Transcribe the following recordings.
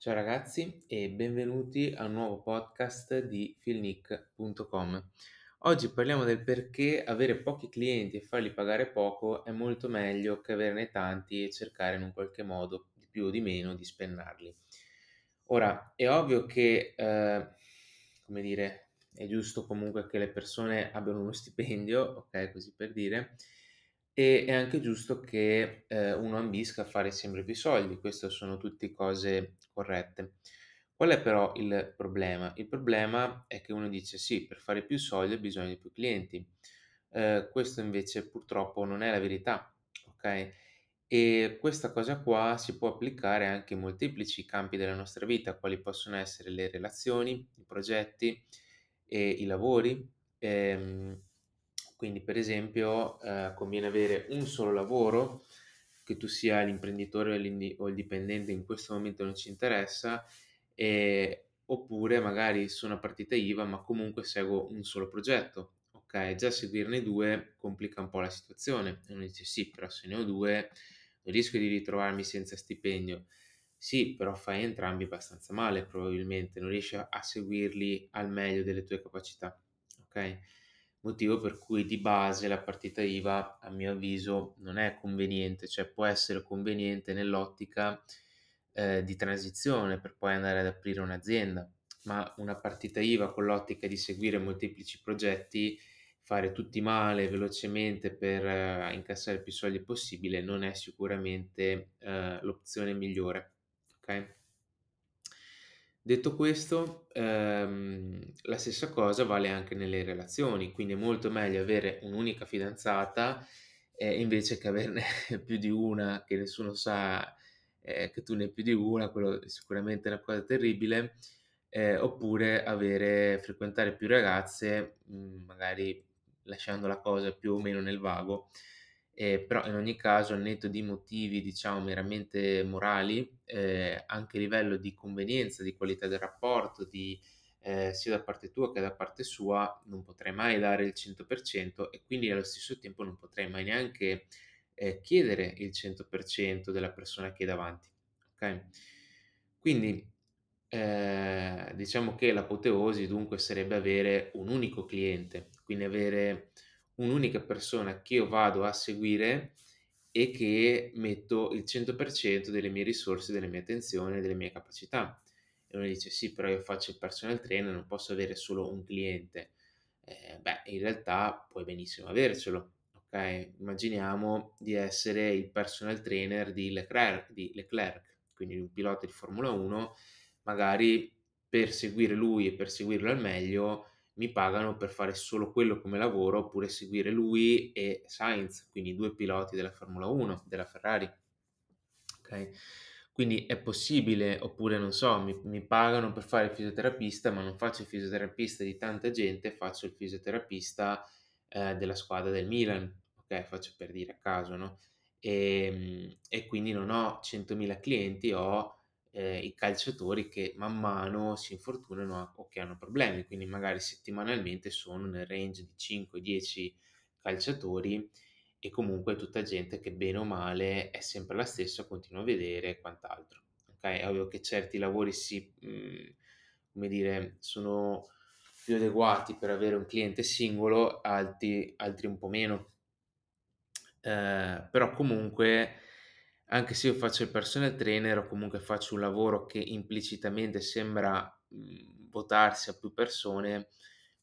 Ciao ragazzi e benvenuti a un nuovo podcast di feelnick.com. Oggi parliamo del perché avere pochi clienti e farli pagare poco è molto meglio che averne tanti e cercare in un qualche modo, di più o di meno, di spennarli. Ora, è ovvio che, eh, come dire, è giusto comunque che le persone abbiano uno stipendio, ok, così per dire, e è anche giusto che, ehm, uno ambisca a fare sempre più soldi, questo sono tutti cose corrette. Qual è però il problema? Il problema è che uno dice: "Sì, per fare più soldi ho bisogno di più clienti". Ehm, questo invece purtroppo non è la verità, okay? E questa cosa qua si può applicare anche in molteplici campi della nostra vita, quali possono essere le relazioni, i progetti e i lavori. Ehm, quindi per esempio, ehm, conviene avere un solo lavoro, che tu sia l'imprenditore o o il dipendente in questo momento non ci interessa, ehm, oppure magari sono a partita IVA, ma comunque seguo un solo progetto, okay? Già seguirne 2 complica un po' la situazione e uno dice: "Sì, però se ne ho 2 rischio di ritrovarmi senza stipendio". Sì, però fai entrambi abbastanza male probabilmente, non riesci a seguirli al meglio delle tue capacità, okay? Motivo per cui di base la partita IVA, a mio avviso, non è conveniente, cioè può essere conveniente nell'ottica, ehm, di transizione per poi andare ad aprire un'azienda, ma una partita IVA con l'ottica di seguire molteplici progetti, fare tutti male velocemente per eh, incassare più soldi possibile, non è sicuramente, ehm, l'opzione migliore, okay? Detto questo, ehm, la stessa cosa vale anche nelle relazioni, quindi è molto meglio avere un'unica fidanzata, ehm, invece che averne più di una, che nessuno sa, ehm, che tu ne hai più di una, quello sicuramente è una cosa terribile, ehm, oppure avere frequentare più ragazze, mhmm, magari lasciando la cosa più o meno nel vago, Ehm, però in ogni caso, al netto di motivi, diciamo, meramente morali, ehm, anche a livello di convenienza, di qualità del rapporto, di ehm, sia da parte tua che da parte sua, non potrei mai dare il 100% e quindi allo stesso tempo non potrei mai neanche, ehm, chiedere il 100% della persona che hai davanti, okay? Quindi, ehm, diciamo che l'apoteosi dunque sarebbe avere un unico cliente, quindi avere un'unica persona che io vado a seguire e che metto il 100% delle mie risorse, delle mie attenzioni, delle mie capacità. E uno dice: "Sì, però io faccio il personal trainer, non posso avere solo un cliente". Ehm, beh, in realtà puoi benissimo avercelo, okay? Immaginiamo di essere il personal trainer di Leclerc di Leclerc, quindi di un pilota di Formula 1, magari per seguire lui e per seguirlo al meglio mi pagano per fare solo quello come lavoro, oppure seguire lui e Sainz, quindi 2 piloti della Formula 1, della Ferrari, okay? Quindi è possibile, oppure non so, mi mi pagano per fare il fisioterapista, ma non faccio il fisioterapista di tanta gente, faccio il fisioterapista, ehm, della squadra del Milan, okay, faccio per dire a caso, no, ehm, e quindi non ho 100.000 clienti, ho ehm, i calciatori che man mano si infortunano o che hanno problemi, quindi magari settimanalmente sono nel range di 5, 10 calciatori e comunque tutta gente che bene o male è sempre la stessa, continuo a vedere e quant'altro. Okay, è ovvio che certi lavori si mhmm, come dire, sono più adeguati per avere un cliente singolo, alti altri un po' meno. Ehm, però comunque, anche se io faccio il personal trainer o comunque faccio un lavoro che implicitamente sembra, mhmm, votarsi a più persone,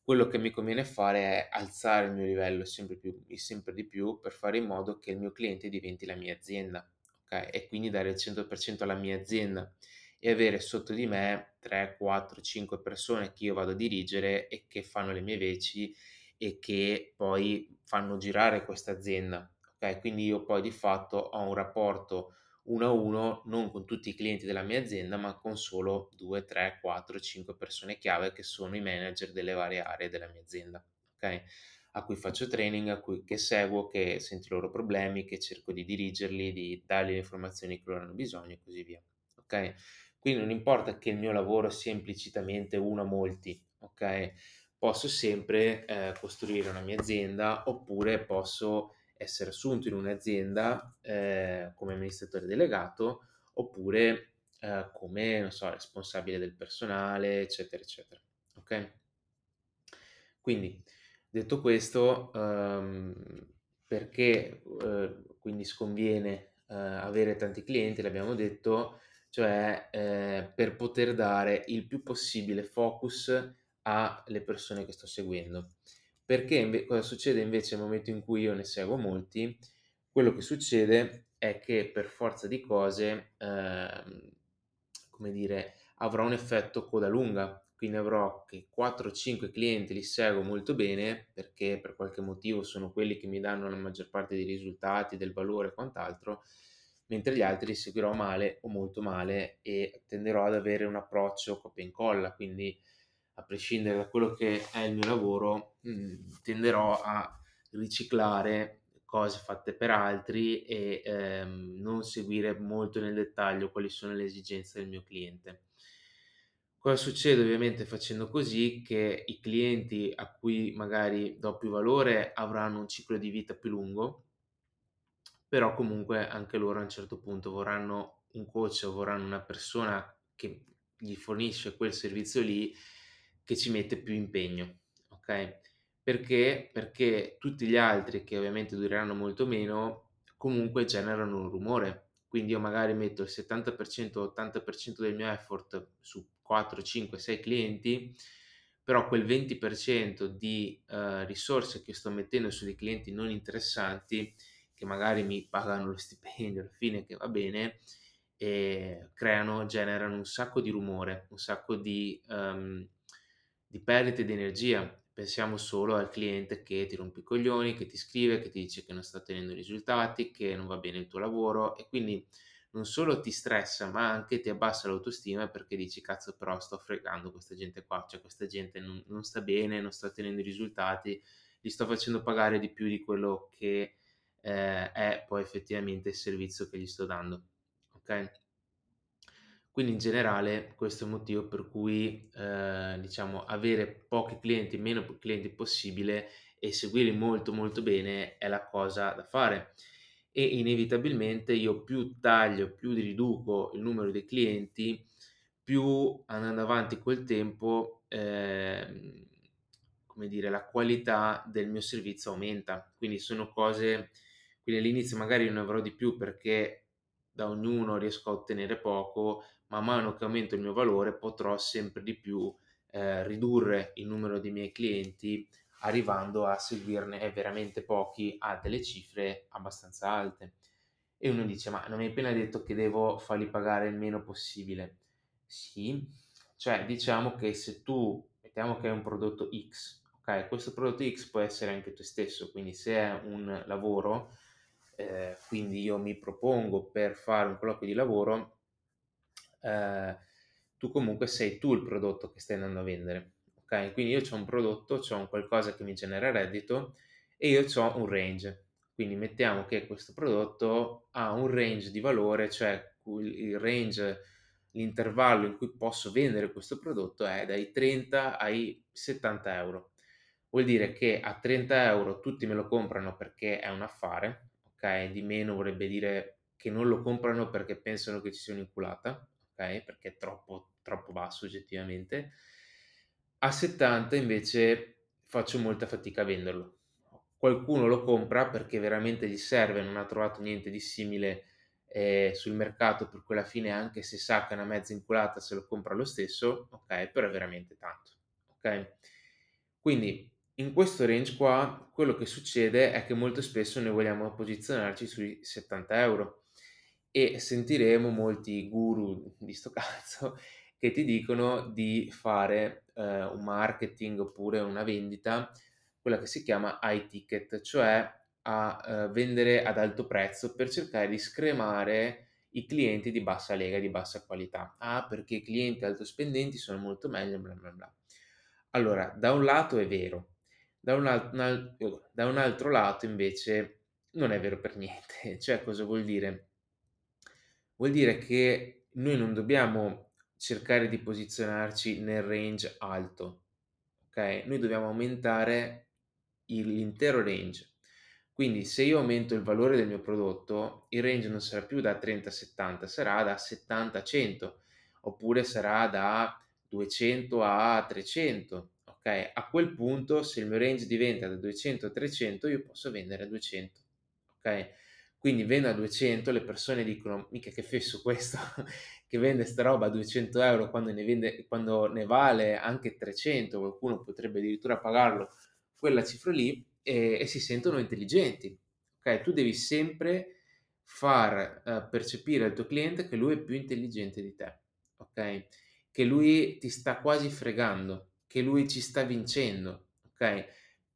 quello che mi conviene fare è alzare il mio livello sempre più sempre di più per fare in modo che il mio cliente diventi la mia azienda, okay, e quindi dare il 100% alla mia azienda e avere sotto di me 3, 4, 5 persone che io vado a dirigere e che fanno le mie veci e che poi fanno girare questa azienda. Okay, quindi io poi di fatto ho un rapporto 1 a 1 non con tutti i clienti della mia azienda, ma con solo 2, 3, 4, 5 persone chiave che sono i manager delle varie aree della mia azienda, okay, a cui faccio training, a cui che seguo, che sento i loro problemi, che cerco di dirigerli, di dargli le informazioni che loro hanno bisogno e così via, okay? Quindi non importa che il mio lavoro sia implicitamente uno a molti, okay, posso sempre, ehm, costruire una mia azienda oppure posso essere assunto in un'azienda, ehm, come amministratore delegato, oppure, ehm, ehm, come, so, responsabile del personale, eccetera, eccetera, okay? Quindi, detto questo, uhm, perché, uhm, quindi sconviene, uhm, avere tanti clienti, l'abbiamo detto, cioè, ehm, per poter dare il più possibile focus alle persone che sto seguendo. Perché inve cosa succede invece nel momento in cui io ne seguo molti? Quello che succede è che per forza di cose, ehm, come dire, avrò un effetto coda lunga, quindi avrò che 4 o 5 clienti li seguo molto bene, perché per qualche motivo sono quelli che mi danno la maggior parte dei risultati, del valore e quant'altro, mentre gli altri li seguirò male o molto male e tenderò ad avere un approccio copia e incolla, quindi a prescindere da quello che è il mio lavoro, mhmm, tenderò a riciclare cose fatte per altri e, ehm, non seguire molto nel dettaglio quali sono le esigenze del mio cliente. Cosa succede ovviamente facendo così? Che i clienti a cui magari do più valore avranno un ciclo di vita più lungo però comunque anche loro a un certo punto vorranno un coach o vorranno una persona che gli fornisce quel servizio lì, che ci mette più impegno, okay? Perché? Perché tutti gli altri, che ovviamente dureranno molto meno, comunque generano un rumore. Quindi io magari metto il 70%, 80% del mio effort su 4, 5, 6 clienti, però quel 20% di, uhm, risorse che sto mettendo su dei clienti non interessanti, che magari mi pagano lo stipendio alla fine, che va bene, ehm, creano generano un sacco di rumore, un sacco di, uhm, di perdite di energia. Pensiamo solo al cliente che ti rompe i coglioni, che ti scrive, che ti dice che non sta ottenendo risultati, che non va bene il tuo lavoro e quindi non solo ti stressa, ma anche ti abbassa l'autostima perché dici: "Cazzo però sto fregando questa gente qua, cioè questa gente non non sta bene, non sta ottenendo i risultati, li sto facendo pagare di più di quello che, ehm, è poi effettivamente il servizio che gli sto dando." Okay? Quindi in generale questo è il motivo per cui, ehm, diciamo avere pochi clienti, meno clienti possibile e seguirli molto, molto bene è la cosa da fare. E inevitabilmente io più taglio, più riduco il numero dei clienti, più andando avanti col tempo, ehm, come dire, la qualità del mio servizio aumenta. Quindi sono cose quindi all'inizio magari ne avrò di più perché da ognuno riesco a ottenere poco, man mano che aumento il mio valore potrò sempre di più, ehm, ridurre il numero dei miei clienti, arrivando a seguirne veramente pochi a delle cifre abbastanza alte. E uno dice: "Ma non mi hai appena detto che devo farli pagare il meno possibile?" Sì, cioè diciamo che se tu mettiamo che hai un prodotto X, okay, questo prodotto X può essere anche te stesso, quindi se è un lavoro, ehm, quindi io mi propongo per fare un colloquio di lavoro, ehm, tu comunque sei tu il prodotto che stai andando a vendere, okay? Quindi io c'ho un prodotto, c'ho un qualcosa che mi genera reddito e io c'ho un range. Quindi mettiamo che questo prodotto ha un range di valore, cioè il range l'intervallo in cui posso vendere questo prodotto è dai 30 ai 70 €. Vuol dire che a 30 € tutti me lo comprano perché è un affare, okay, di meno vorrebbe dire che non lo comprano perché pensano che ci sia un'inculata, okay, perché è troppo troppo basso oggettivamente. A 70 invece faccio molta fatica a venderlo. Qualcuno lo compra perché veramente gli serve, non ha trovato niente di simile, ehm, sul mercato, per cui alla fine anche se sa che è una mezza inculata se lo compra lo stesso, okay, però è veramente tanto, okay? Quindi in questo range qua, quello che succede è che molto spesso noi vogliamo posizionarci sui 70 € e sentiremo molti guru di sto cazzo che ti dicono di fare, ehm, un marketing oppure una vendita, quella che si chiama high ticket, cioè a, ehm, vendere ad alto prezzo per cercare di scremare i clienti di bassa lega, di bassa qualità. Ah, perché i clienti alto spendenti sono molto meglio, bla bla bla. Allora, da un lato è vero, da un al un al uhm, da un altro lato invece non è vero per niente. Cioè cosa vuol dire? Vuol dire che noi non dobbiamo cercare di posizionarci nel range alto, okay, noi dobbiamo aumentare il l'intero range. Quindi se io aumento il valore del mio prodotto, il range non sarà più da 30 a 70, sarà da 70 a 100, oppure sarà da 200 a 300. Ok? A quel punto, se il mio range diventa da 200 a 300, io posso vendere a 200. Ok? Quindi vendo a 200, le persone dicono, mica che fesso questo, che vende sta roba a 200 euro quando ne, vende, quando ne vale anche 300, qualcuno potrebbe addirittura pagarlo quella cifra lì e, e si sentono intelligenti. Ok, tu devi sempre far uh, percepire al tuo cliente che lui è più intelligente di te, ok? Che lui ti sta quasi fregando, che lui ci sta vincendo, ok?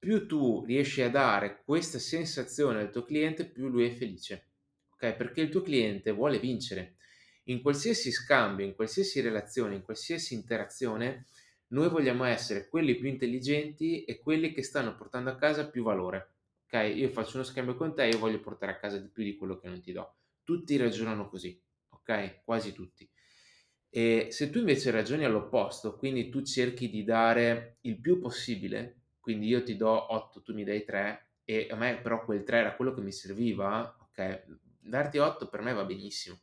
Più tu riesci a dare questa sensazione al tuo cliente, più lui è felice, ok? Perché il tuo cliente vuole vincere. In qualsiasi scambio, in qualsiasi relazione, in qualsiasi interazione, noi vogliamo essere quelli più intelligenti e quelli che stanno portando a casa più valore. Ok? Io faccio uno scambio con te, io voglio portare a casa di più di quello che non ti do. Tutti ragionano così, ok? Quasi tutti. E se tu invece ragioni all'opposto, quindi tu cerchi di dare il più possibile, quindi io ti do 8, tu mi dai 3 e a me però quel 3 era quello che mi serviva, ok? Darti 8 per me va benissimo,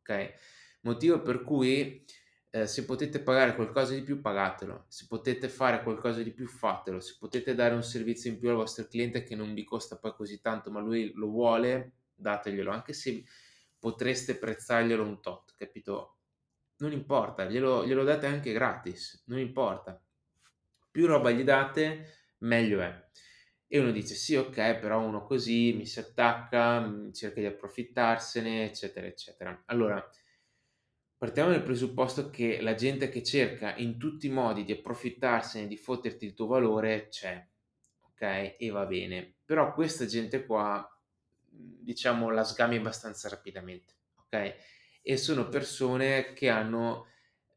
ok? Motivo per cui eh, se potete pagare qualcosa di più, pagatelo. Se potete fare qualcosa di più, fatelo. Se potete dare un servizio in più al vostro cliente che non vi costa poi così tanto, ma lui lo vuole, dateglielo. Anche se potreste prezzarglielo un tot, capito? Non importa, glielo, glielo date anche gratis, non importa. Più roba gli date, meglio è. E uno dice sì, ok, però uno così mi si attacca, cerca di approfittarsene, eccetera, eccetera. Allora, Partiamo dal presupposto che la gente che cerca in tutti i modi di approfittarsene, di fotterti il tuo valore, c'è, ok? E va bene. Però questa gente qua, diciamo, la sgami abbastanza rapidamente, ok? E sono persone che hanno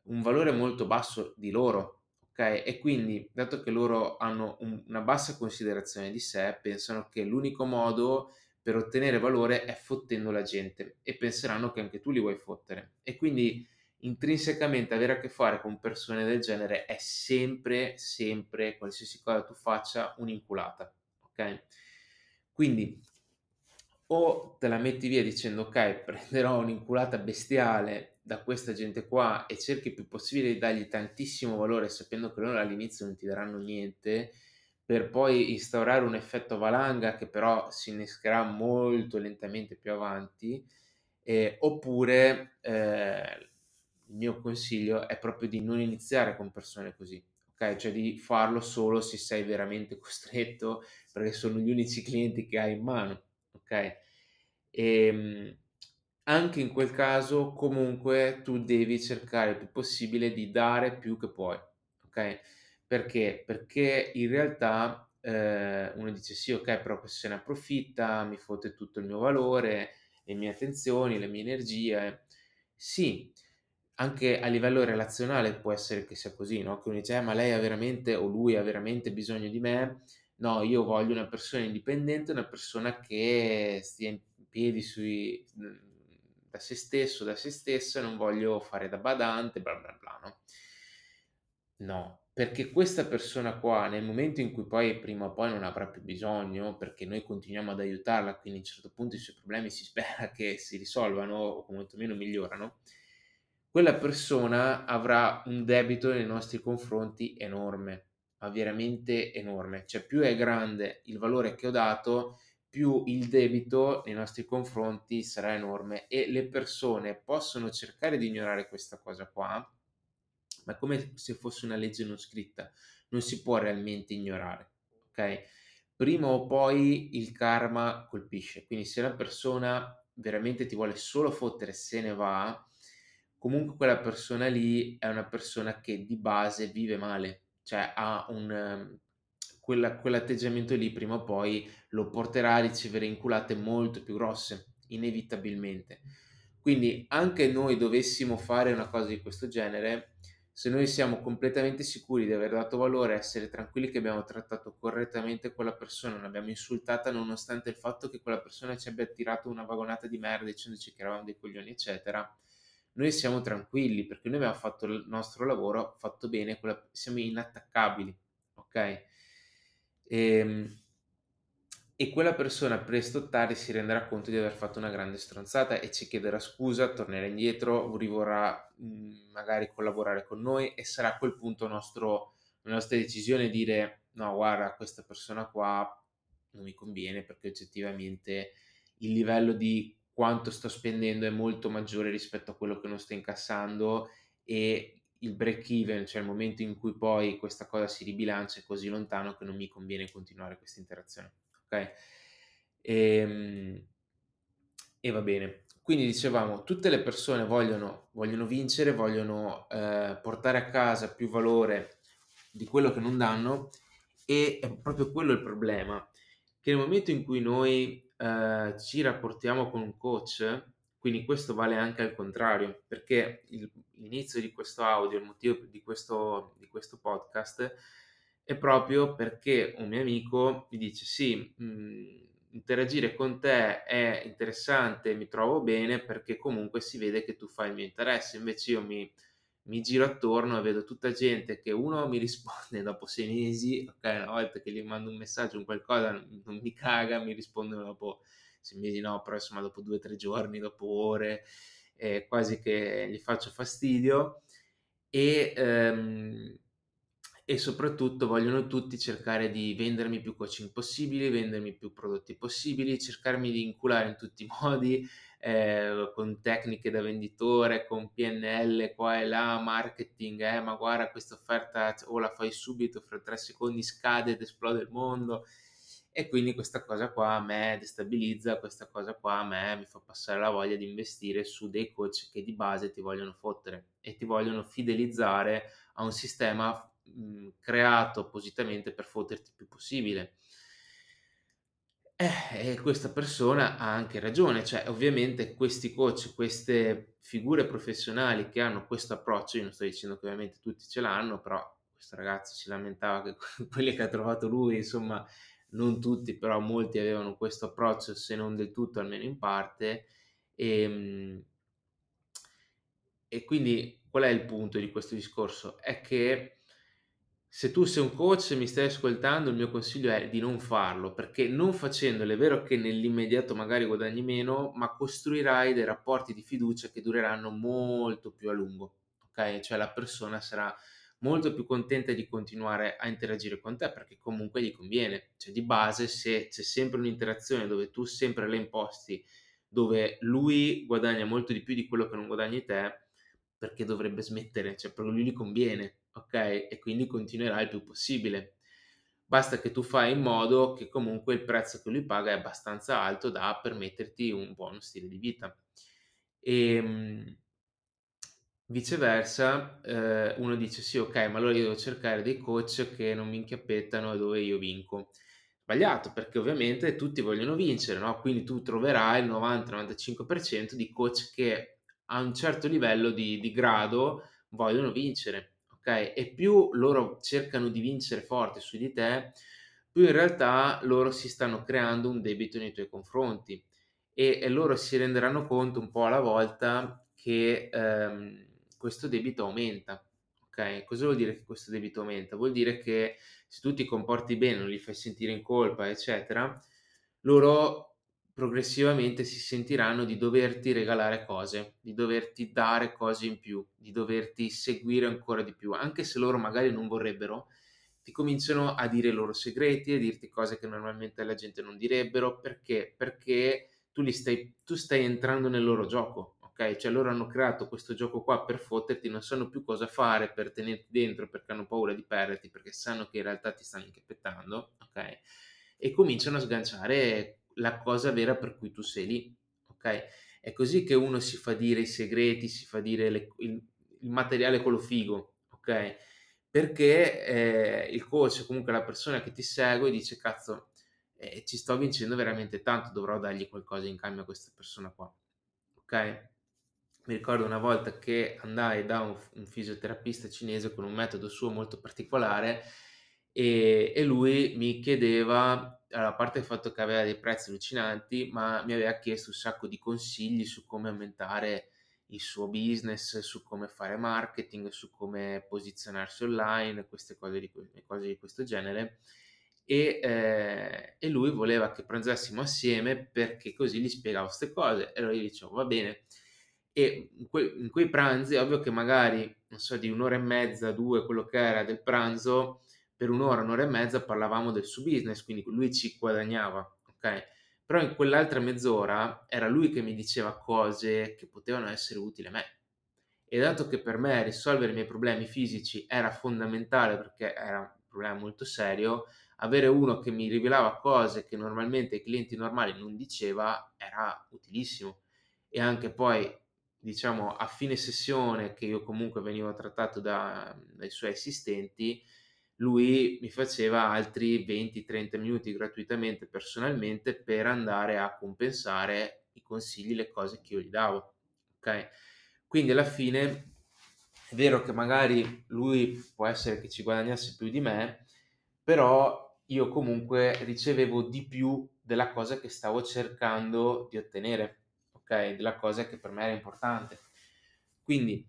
un valore molto basso di loro, ok? E quindi, dato che loro hanno un, una bassa considerazione di sé, pensano che l'unico modo per ottenere valore è fottendo la gente e penseranno che anche tu li vuoi fottere. E quindi intrinsecamente avere a che fare con persone del genere è sempre, sempre, qualsiasi cosa tu faccia, un'inculata. Ok? Quindi o te la metti via dicendo ok, prenderò un'inculata bestiale da questa gente qua e cerchi più possibile di dargli tantissimo valore sapendo che loro all'inizio non ti daranno niente per poi instaurare un effetto valanga che però si innescherà molto lentamente più avanti, eh, oppure eh, il mio consiglio è proprio di non iniziare con persone così, ok? Cioè di farlo solo se sei veramente costretto, perché sono gli unici clienti che hai in mano, ok? E, ehm, anche in quel caso comunque tu devi cercare il più possibile di dare più che puoi, ok? Perché? Perché in realtà eh, uno dice sì, ok, però se ne approfitta, mi fotte tutto il mio valore, le mie attenzioni, le mie energie. Sì, anche a livello relazionale può essere che sia così, no? Che uno dice, eh, ma lei ha veramente o lui ha veramente bisogno di me. No, io voglio una persona indipendente, una persona che stia in piedi sui, da se stesso, da se stessa, non voglio fare da badante, bla bla bla, no? No, perché questa persona qua, nel momento in cui poi prima o poi non avrà più bisogno, perché noi continuiamo ad aiutarla, quindi a un certo punto i suoi problemi si spera che si risolvano o quantomeno migliorano, quella persona avrà un debito nei nostri confronti enorme, ma veramente enorme. Cioè più è grande il valore che ho dato, più il debito nei nostri confronti sarà enorme e le persone possono cercare di ignorare questa cosa qua, ma come se fosse una legge non scritta, non si può realmente ignorare, ok? Prima o poi il karma colpisce, quindi se la persona veramente ti vuole solo fottere se ne va, comunque quella persona lì è una persona che di base vive male, cioè ha un quella, quell'atteggiamento lì prima o poi lo porterà a ricevere inculate molto più grosse, inevitabilmente. Quindi anche noi dovessimo fare una cosa di questo genere, se noi siamo completamente sicuri di aver dato valore, essere tranquilli che abbiamo trattato correttamente quella persona, non abbiamo insultata nonostante il fatto che quella persona ci abbia tirato una vagonata di merda dicendoci che eravamo dei coglioni, eccetera, noi siamo tranquilli perché noi abbiamo fatto il nostro lavoro fatto bene, siamo inattaccabili, ok? E, ehm, e quella persona presto o tardi si renderà conto di aver fatto una grande stronzata e ci chiederà scusa, tornerà indietro, rivorrà mh, magari collaborare con noi e sarà a quel punto nostro, la nostra decisione dire no guarda questa persona qua non mi conviene perché oggettivamente il livello di quanto sto spendendo è molto maggiore rispetto a quello che non sto incassando e il break even, cioè il momento in cui poi questa cosa si ribilancia è così lontano che non mi conviene continuare questa interazione ok? Ehm, e va bene. Quindi dicevamo, tutte le persone vogliono, vogliono vincere, vogliono eh, portare a casa più valore di quello che non danno e è proprio quello il problema, che nel momento in cui noi eh, ci rapportiamo con un coach, quindi questo vale anche al contrario, perché l'inizio di questo audio, il motivo di questo, di questo podcast è proprio perché un mio amico mi dice sì, mh, mhmm, interagire con te è interessante, mi trovo bene perché comunque si vede che tu fai il mio interesse, invece io mi, mi giro attorno e vedo tutta gente che uno mi risponde dopo sei mesi, ok, una volta che gli mando un messaggio, un qualcosa, non mi caga, mi rispondono dopo sei mesi, no, però insomma dopo due o tre giorni, dopo ore, eh, quasi che gli faccio fastidio e... Ehm, e soprattutto vogliono tutti cercare di vendermi più coaching possibili, vendermi più prodotti possibili, cercarmi di inculare in tutti i modi, eh, con tecniche da venditore, con PNL qua e là, marketing, eh, ma guarda questa offerta o la fai subito, fra tre secondi scade ed esplode il mondo. E quindi questa cosa qua a me destabilizza, questa cosa qua a me mi fa passare la voglia di investire su dei coach che di base ti vogliono fottere e ti vogliono fidelizzare a un sistema mh, creato appositamente per fotterti il più possibile. Eh, e questa persona ha anche ragione, cioè ovviamente questi coach, queste figure professionali che hanno questo approccio, io non sto dicendo che ovviamente tutti ce l'hanno, però questo ragazzo si lamentava che quelli che ha trovato lui, insomma, non tutti, però molti avevano questo approccio, se non del tutto, almeno in parte. E, ehm, e quindi qual è il punto di questo discorso? È che se tu sei un coach e mi stai ascoltando, il mio consiglio è di non farlo, perché non facendolo è vero che nell'immediato magari guadagni meno, ma costruirai dei rapporti di fiducia che dureranno molto più a lungo, ok? Cioè la persona sarà molto più contenta di continuare a interagire con te perché comunque gli conviene. Cioè di base se c'è sempre un'interazione dove tu sempre le imposti, dove lui guadagna molto di più di quello che non guadagni te, perché dovrebbe smettere? Cioè proprio lui gli conviene ok? E quindi continuerà il più possibile. Basta che tu fai in modo che comunque il prezzo che lui paga è abbastanza alto da permetterti un buono stile di vita. E ehm, viceversa, eh, uno dice sì, ok, ma allora io devo cercare dei coach che non mi inchiappettano dove io vinco. Sbagliato, perché ovviamente tutti vogliono vincere, no? Quindi tu troverai il 90-95% di coach che a un certo livello di, di grado vogliono vincere ok? E più loro cercano di vincere forte su di te, più in realtà loro si stanno creando un debito nei tuoi confronti e, e loro si renderanno conto un po' alla volta che ehm, questo debito aumenta. Ok, cosa vuol dire che questo debito aumenta? Vuol dire che se tu ti comporti bene, non li fai sentire in colpa, eccetera, loro progressivamente si sentiranno di doverti regalare cose, di doverti dare cose in più, di doverti seguire ancora di più, anche se loro magari non vorrebbero, ti cominciano a dire i loro segreti, a dirti cose che normalmente la gente non direbbero, perché? Perché tu, stai, tu stai entrando nel loro gioco, Cioè loro hanno creato questo gioco qua per fotterti, non sanno più cosa fare per tenerti dentro, perché hanno paura di perderti, perché sanno che in realtà ti stanno incheppettando, ok? E cominciano a sganciare la cosa vera per cui tu sei lì, ok? È così che uno si fa dire i segreti, si fa dire le, il, il, materiale quello figo, ok? Perché eh, il coach, comunque la persona che ti segue, dice cazzo, eh, ci sto vincendo veramente tanto, dovrò dargli qualcosa in cambio a questa persona qua, ok? Mi ricordo una volta che andai da un, un fisioterapista cinese con un metodo suo molto particolare e, e lui mi chiedeva a parte il fatto che aveva dei prezzi allucinanti, ma mi aveva chiesto un sacco di consigli su come aumentare il suo business, su come fare marketing, su come posizionarsi online, queste cose di, cose di questo genere. e, ehm, e lui voleva che pranzassimo assieme perché così gli spiegavo 'ste cose. E allora io dicevo: "Va bene". E in que in quei pranzi ovvio che magari, non so, di 1 ora e mezza, 2, quello che era del pranzo, per 1 ora, 1 ora e mezza parlavamo del suo business, quindi lui ci guadagnava, okay, però in quell'altra mezz'ora era lui che mi diceva cose che potevano essere utili a me. E dato che per me risolvere i miei problemi fisici era fondamentale, perché era un problema molto serio, avere uno che mi rivelava cose che normalmente ai clienti normali non diceva era utilissimo. E anche poi, diciamo, a fine sessione, che io comunque venivo trattato da dai suoi assistenti, lui mi faceva altri 20, 30 minuti gratuitamente personalmente per andare a compensare i consigli, le cose che io gli davo, okay? Quindi alla fine è vero che magari lui può essere che ci guadagnasse più di me, però io comunque ricevevo di più della cosa che stavo cercando di ottenere, okay, della cosa che per me era importante. Quindi,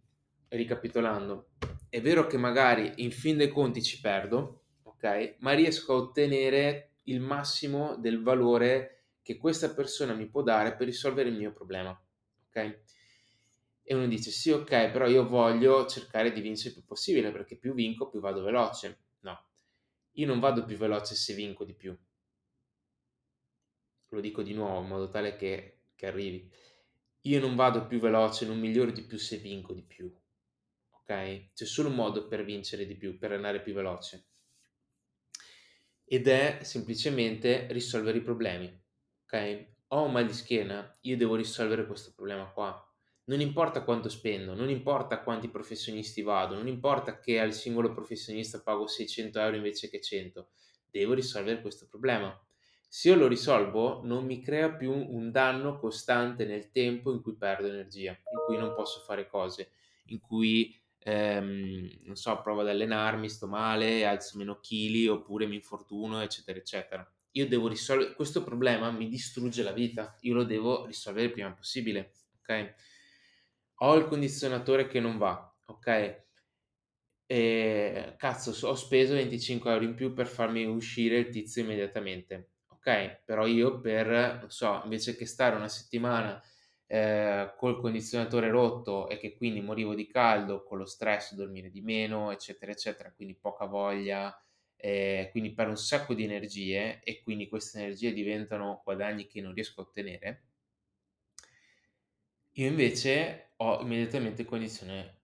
ricapitolando, è vero che magari in fin dei conti ci perdo, okay, ma riesco a ottenere il massimo del valore che questa persona mi può dare per risolvere il mio problema, okay? E uno dice: "Sì, okay, però io voglio cercare di vincere il più possibile, perché più vinco più vado veloce." No, io non vado più veloce se vinco di più. Lo dico di nuovo in modo tale che che arrivi. Io non vado più veloce, non miglioro di più se vinco di più, okay? C'è solo un modo per vincere di più, per andare più veloce ed è semplicemente risolvere i problemi, okay? Ho un mal di schiena, io devo risolvere questo problema qua. Non importa quanto spendo, non importa quanti professionisti vado, non importa che al singolo professionista pago 600 euro invece che 100, devo risolvere questo problema. Se io lo risolvo, non mi crea più un danno costante nel tempo in cui perdo energia, in cui non posso fare cose, in cui, ehm, non so, provo ad allenarmi, sto male, alzo meno chili oppure mi infortuno, eccetera, eccetera. Io devo risolvere questo problema mi distrugge la vita, io lo devo risolvere il prima possibile, okay? Ho il condizionatore che non va, okay? Ehm, cazzo, ho speso 25 € in più per farmi uscire il tizio immediatamente, okay, però io per, non so, invece che stare una settimana, ehm, col condizionatore rotto e che quindi morivo di caldo, con lo stress, dormire di meno, eccetera, eccetera, quindi poca voglia, ehm, quindi perdo un sacco di energie e quindi queste energie diventano guadagni che non riesco a ottenere io invece ho immediatamente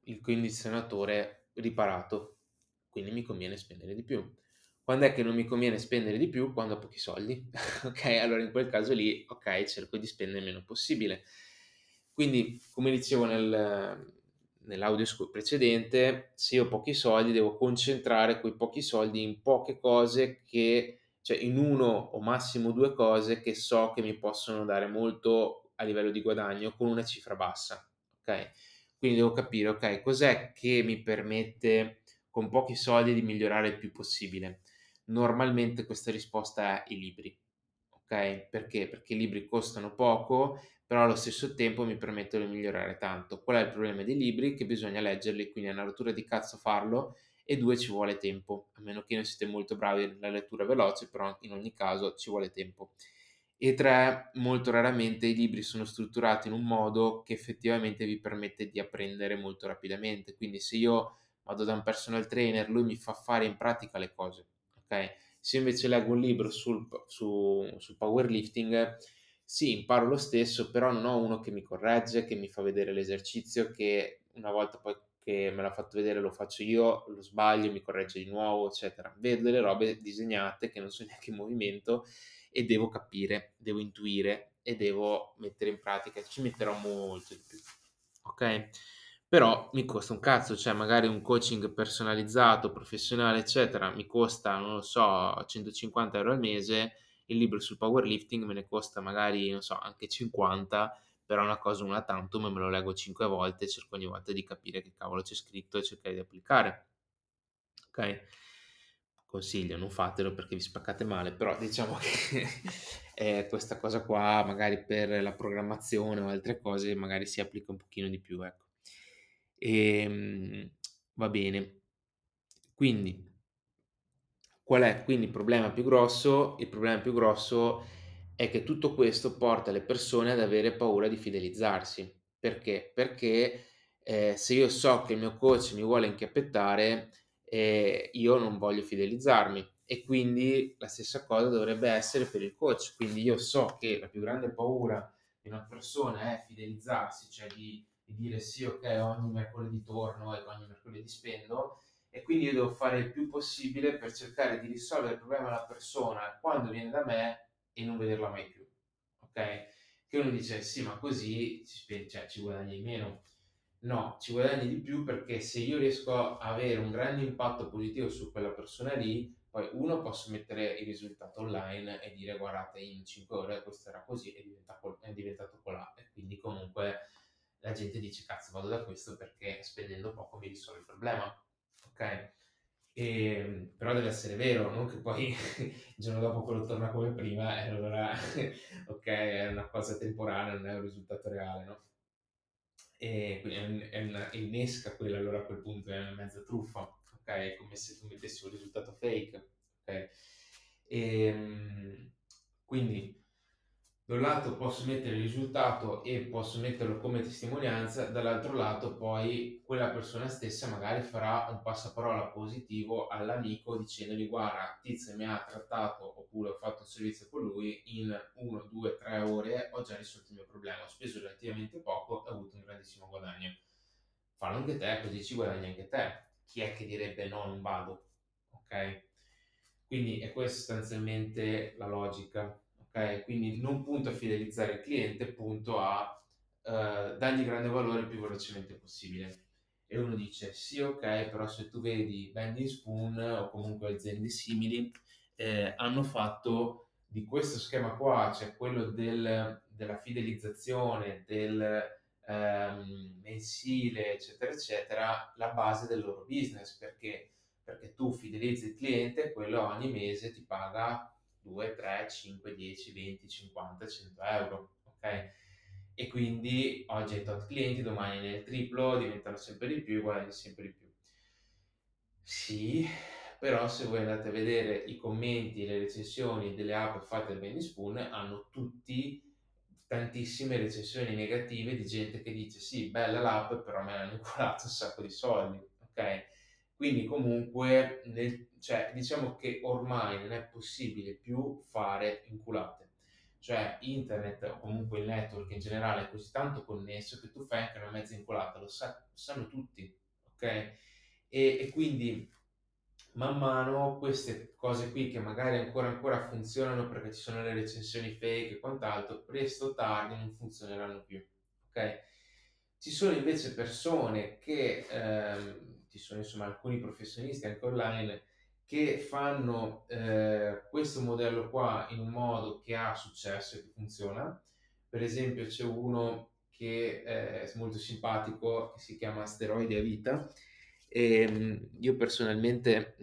il condizionatore riparato, quindi mi conviene spendere di più. Quand'è che non mi conviene spendere di più? Quando ho pochi soldi, okay, allora in quel caso lì, okay, cerco di spendere il meno possibile. Quindi, come dicevo nel nell'audio precedente, se ho pochi soldi devo concentrare quei pochi soldi in poche cose che cioè in 1 o massimo 2 cose che so che mi possono dare molto a livello di guadagno con una cifra bassa, okay? Quindi devo capire, okay, cos'è che mi permette con pochi soldi di migliorare il più possibile. Normalmente questa risposta è i libri, okay? Perché? Perché i libri costano poco, però allo stesso tempo mi permettono di migliorare tanto. Qual è il problema dei libri? Che bisogna leggerli, quindi è una rottura di cazzo farlo e 2 ci vuole tempo, a meno che non siete molto bravi nella lettura veloce, però in ogni caso ci vuole tempo. E 3, molto raramente i libri sono strutturati in un modo che effettivamente vi permette di apprendere molto rapidamente. Quindi se io vado da un personal trainer, lui mi fa fare in pratica le cose, okay? Se invece leggo un libro sul su sul powerlifting, sì, imparo lo stesso, però non ho uno che mi corregge, che mi fa vedere l'esercizio, che una volta poi che me l'ha fatto vedere lo faccio io, lo sbaglio, mi corregge di nuovo, eccetera. Vedo delle robe disegnate che non so neanche in movimento e devo capire, devo intuire e devo mettere in pratica. Ci metterò molto di più, okay? Però mi costa un cazzo, cioè magari un coaching personalizzato, professionale, eccetera, mi costa, non lo so, 150 € al mese, il libro sul powerlifting me ne costa magari, non so, anche 50, però una cosa una tantum me lo leggo 5 volte cerco ogni volta di capire che cavolo c'è scritto e cercare di applicare. Okay? Consiglio, non fatelo perché vi spaccate male, però diciamo che, ehm, questa cosa qua magari per la programmazione o altre cose magari si applica un pochino di più, ecco. Ehm, va bene. Quindi Qual è quindi il problema più grosso? Il problema più grosso è che tutto questo porta le persone ad avere paura di fidelizzarsi. Perché? Perché, ehm, se io so che il mio coach mi vuole inchiappettare, ehm, io non voglio fidelizzarmi e quindi la stessa cosa dovrebbe essere per il coach. Quindi io so che la più grande paura di una persona è fidelizzarsi, cioè di di dire: "Sì, okay, ogni mercoledì torno e ogni mercoledì spendo", e quindi io devo fare il più possibile per cercare di risolvere il problema alla persona quando viene da me e non vederla mai più, okay? Che uno dice: "Sì, ma così ci cioè ci guadagni meno". No, ci guadagni di più perché se io riesco a avere un grande impatto positivo su quella persona lì, poi 1 posso mettere il risultato online e dire: "Guardate in 5 ore questo era così, è diventa col è diventato colà". E quindi comunque la gente dice: "Cazzo vado da questo perché spendendo poco mi risolve il problema". Okay? Ehm, però deve essere vero, non che poi il giorno dopo quello torna come prima e allora okay, è una cosa temporanea, non è un risultato reale, no? E quindi è un è una innesca quella allora a quel punto, è una mezza truffa, okay? È come se tu mettessi un risultato fake, okay? Ehm, quindi da un lato posso mettere il risultato e posso metterlo come testimonianza, dall'altro lato poi quella persona stessa magari farà un passaparola positivo all'amico dicendogli guarda tizio mi ha trattato oppure ho fatto un servizio con lui in 1, 2, 3 ore ho già risolto il mio problema, ho speso relativamente poco e ho avuto un grandissimo guadagno. Fallo anche te così ci guadagni anche te. Chi è che direbbe no, non vado? Ok? Quindi è questa sostanzialmente la logica ok? Quindi non punto a fidelizzare il cliente, punto a eh, dargli grande valore il più velocemente possibile. E uno dice, sì, ok, però se tu vedi Bending Spoon o comunque aziende simili, eh, hanno fatto di questo schema qua, cioè quello del, della fidelizzazione, del ehm, mensile, eccetera, eccetera, la base del loro business, perché perché tu fidelizzi il cliente, quello ogni mese ti paga 2, 3, 5, 10, 20, 50, 100 euro, ok? E quindi oggi hai tot clienti, domani nel triplo, diventano sempre di più, guadagni sempre di più. Sì, però se voi andate a vedere i commenti le recensioni delle app fatte da Benny Spoon, hanno tutti tantissime recensioni negative di gente che dice sì, bella l'app, però me l'hanno inculato un sacco di soldi, ok? Quindi comunque, nel, cioè, diciamo che ormai non è possibile più fare inculate. Cioè internet o comunque il network in generale è così tanto connesso che tu fai anche una mezza inculata, lo, sa- sanno tutti, ok? E, e quindi man mano queste cose qui che magari ancora ancora funzionano perché ci sono le recensioni fake e quant'altro, presto o tardi non funzioneranno più, ok? Ci sono invece persone che, ehm, ci sono insomma alcuni professionisti anche online che fanno eh, questo modello qua in un modo che ha successo e che funziona. Per esempio c'è uno che è molto simpatico, che si chiama Asteroidi a Vita, e ehm, io personalmente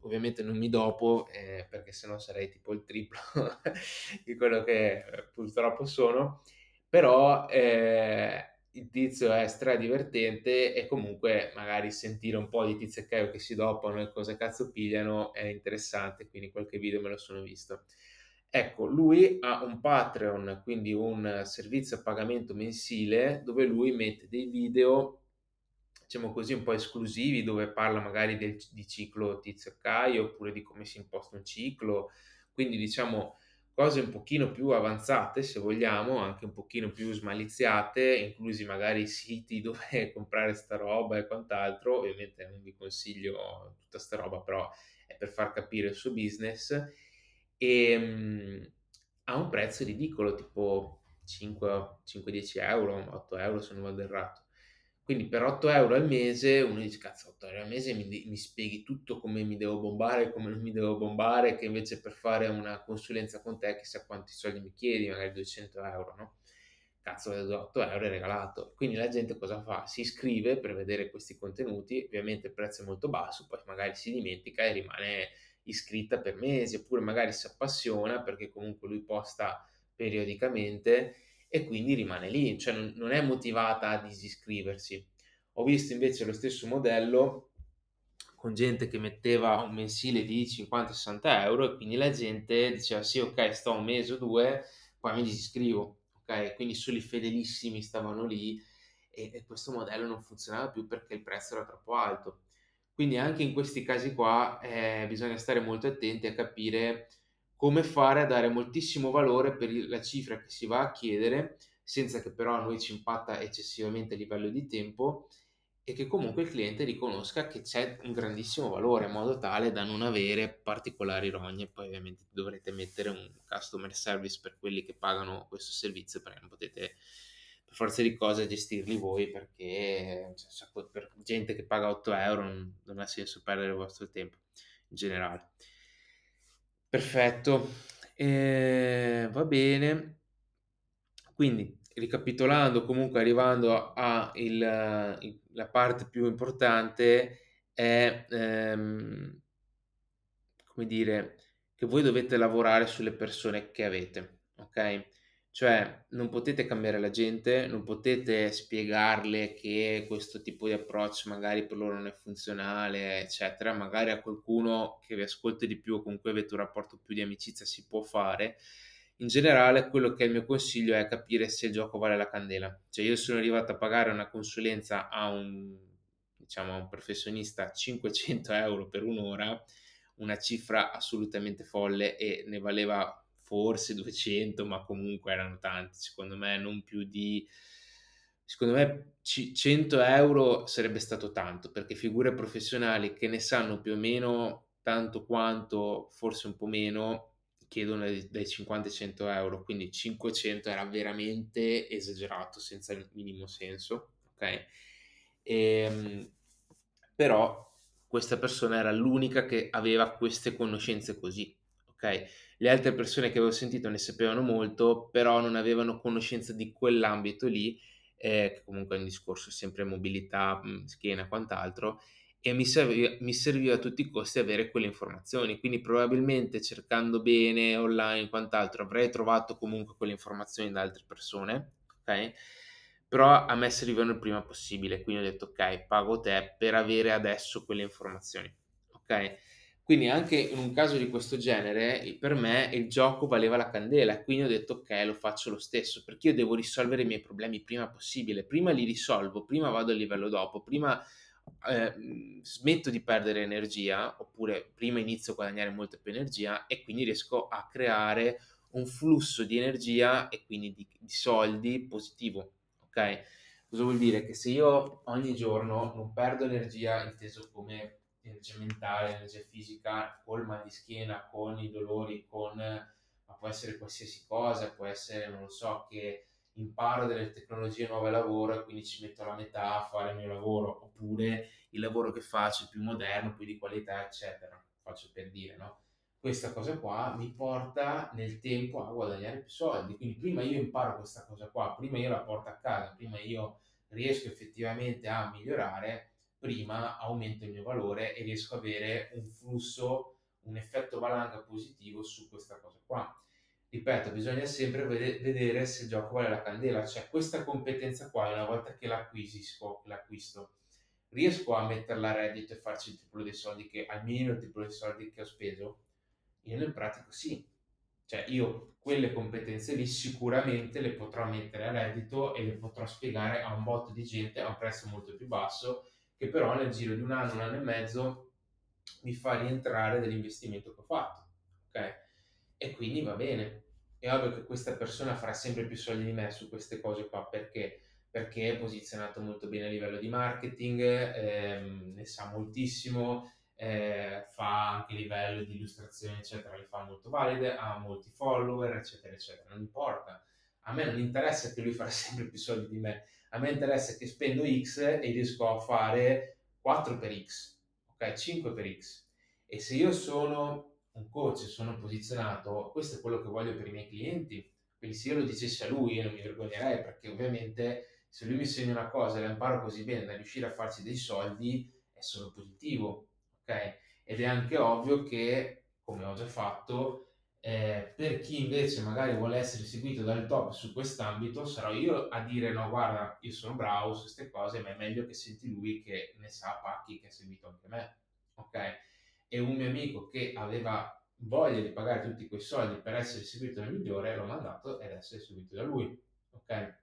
ovviamente non mi dopo eh, perché sennò sarei tipo il triplo di quello che eh, purtroppo sono, però eh, il tizio è stra divertente e comunque magari sentire un po' di tizio e caio che si dopano e cosa cazzo pigliano è interessante, quindi qualche video me lo sono visto. Ecco, lui ha un Patreon, quindi un servizio a pagamento mensile dove lui mette dei video diciamo così, un po' esclusivi dove parla magari del, di ciclo Tizio e Caio oppure di come si imposta un ciclo, quindi diciamo cose un pochino più avanzate se vogliamo, anche un pochino più smaliziate, inclusi magari siti dove comprare sta roba e quant'altro, ovviamente non vi consiglio tutta sta roba, però è per far capire il suo business e um, ha un prezzo ridicolo, tipo 5-10 euro, 8 euro se non vado errato. Quindi per 8 euro al mese uno dice: "Cazzo 8 euro al mese mi mi spieghi tutto come mi devo bombare, come non mi devo bombare", che invece per fare una consulenza con te chissà quanti soldi mi chiedi, magari 200 euro, no, cazzo 8 euro è regalato. Quindi la gente cosa fa? Si iscrive per vedere questi contenuti, ovviamente il prezzo è molto basso, poi magari si dimentica e rimane iscritta per mesi, oppure magari si appassiona perché comunque lui posta periodicamente e quindi rimane lì, cioè non, è motivata a disiscriversi. Ho visto invece lo stesso modello con gente che metteva un mensile di 50-60 € e quindi la gente diceva: "Sì, okay, sto 1 mese o 2, poi mi disiscrivo." Okay, quindi solo i fedelissimi stavano lì e e questo modello non funzionava più perché il prezzo era troppo alto. Quindi anche in questi casi qua, ehm, bisogna stare molto attenti a capire come fare a dare moltissimo valore per la cifra che si va a chiedere, senza che però a noi ci impatta eccessivamente a livello di tempo e che comunque il cliente riconosca che c'è un grandissimo valore, in modo tale da non avere particolari rogne. Poi ovviamente dovrete mettere un customer service per quelli che pagano questo servizio, perché non potete per forza di cose gestirli voi perché cioè, per gente che paga 8 € non non ha senso perdere il vostro tempo in generale. Perfetto, ehm, va bene. Quindi ricapitolando, comunque arrivando a il il la parte più importante è, ehm come dire, che voi dovete lavorare sulle persone che avete, okay, cioè non potete cambiare la gente, non potete spiegarle che questo tipo di approccio magari per loro non è funzionale, eccetera. Magari a qualcuno che vi ascolta di più o con cui avete un rapporto più di amicizia si può fare. In generale quello che è il mio consiglio è capire se il gioco vale la candela. Cioè io sono arrivato a pagare una consulenza a un diciamo a un professionista 500 € per 1 ora, una cifra assolutamente folle e ne valeva forse 200, ma comunque erano tanti. Secondo me non più di secondo me ci 100 € sarebbe stato tanto, perché figure professionali che ne sanno più o meno tanto quanto, forse un po' meno, chiedono dai dai 50 ai 100 €, quindi 500 era veramente esagerato, senza il minimo senso, okay, ehm, però questa persona era l'unica che aveva queste conoscenze così, okay. Le altre persone che avevo sentito ne sapevano molto, però non avevano conoscenza di quell'ambito lì, ehm, che comunque è un discorso sempre mobilità, mhmm, schiena quant'altro, e mi serviva mi serviva a tutti i costi avere quelle informazioni. Quindi probabilmente cercando bene online, quant'altro, avrei trovato comunque quelle informazioni da altre persone, okay, però a me servivano il prima possibile, quindi ho detto: "Okay, pago te per avere adesso quelle informazioni." Okay? Quindi anche in un caso di questo genere, per me il gioco valeva la candela e quindi ho detto: "Okay, lo faccio lo stesso", perché io devo risolvere i miei problemi prima possibile. Prima li risolvo, prima vado al livello dopo, prima, ehm, smetto di perdere energia, oppure prima inizio a guadagnare molta più energia e quindi riesco a creare un flusso di energia e quindi di di soldi positivo, okay? Cosa vuol dire? Che se io ogni giorno non perdo energia, inteso come energia mentale, energia fisica, col mal di schiena, con i dolori, con ma può essere qualsiasi cosa, può essere, non lo so, che imparo delle tecnologie nuove al lavoro e quindi ci metto la metà a fare il mio lavoro, oppure il lavoro che faccio è più moderno, più di qualità, eccetera. Faccio per dire, no, questa cosa qua mi porta nel tempo a guadagnare più soldi. Quindi prima io imparo questa cosa qua, prima io la porto a casa, prima io riesco effettivamente a migliorare, prima aumento il mio valore e riesco a avere un flusso, un effetto valanga positivo su questa cosa qua. Ripeto, bisogna sempre vede vedere se il gioco vale la candela, cioè questa competenza qua una volta che l'acquisisco l'acquisto, riesco a metterla a reddito e farci il triplo dei soldi che almeno il triplo dei soldi che ho speso? Io nel pratico sì. Cioè io quelle competenze lì sicuramente le potrò mettere a reddito e le potrò spiegare a un botto di gente a un prezzo molto più basso, che però nel giro di 1 anno, 1 anno e mezzo mi fa rientrare dell'investimento che ho fatto, okay? E quindi va bene. È ovvio che questa persona farà sempre più soldi di me su queste cose qua, perché? Perché è posizionato molto bene a livello di marketing, ehm, ne sa moltissimo, ehm, fa anche livello di illustrazione, eccetera, le fa molto valide, ha molti follower, eccetera, eccetera. Non importa. A me non interessa che lui farà sempre più soldi di me. A me interessa che spendo X e riesco a fare 4 per X, okay, 5 per X. E se io sono un coach, sono posizionato, questo è quello che voglio per i miei clienti. Quindi se io lo dicessi a lui io non mi vergognerei, perché ovviamente se lui mi insegna una cosa e la imparo così bene da riuscire a farci dei soldi, è solo positivo, okay? Ed è anche ovvio che, come ho già fatto, ehm, per chi invece magari vuole essere seguito dal top su quest'ambito, sarò io a dire: "No, guarda, io sono bravo su 'ste cose, ma è meglio che senti lui che ne sa pacchi, che ha seguito anche me." okay, e un mio amico che aveva voglia di pagare tutti quei soldi per essere seguito dal migliore, l'ho mandato ad essere seguito da lui, okay?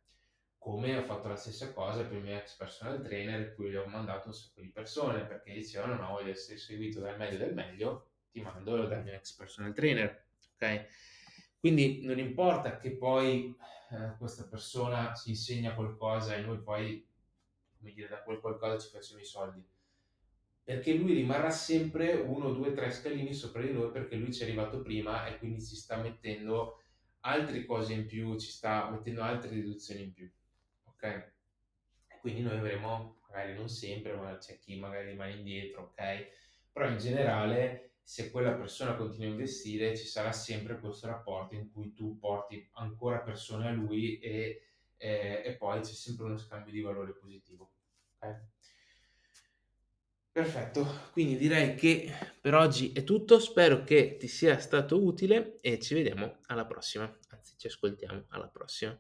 Come ho fatto la stessa cosa per il mio ex personal trainer, cui gli ho mandato un sacco di persone, perché dicevano: "No, voglio essere seguito dal meglio del meglio, ti mando dal mio ex personal trainer", okay? Quindi non importa che poi, ehm, questa persona ci insegna qualcosa e noi poi, come dire, da quel qualcosa ci facciamo i soldi. Perché lui rimarrà sempre 1, 2, 3 scalini sopra di noi perché lui ci è arrivato prima e quindi ci sta mettendo altre cose in più, ci sta mettendo altre deduzioni in più? E quindi noi avremo, magari non sempre, ma c'è chi magari rimane indietro, okay? Però in generale, se quella persona continua a investire, ci sarà sempre questo rapporto in cui tu porti ancora persone a lui e, ehm, e poi c'è sempre uno scambio di valore positivo, okay? Perfetto, quindi direi che per oggi è tutto, spero che ti sia stato utile e ci vediamo alla prossima, anzi ci ascoltiamo alla prossima.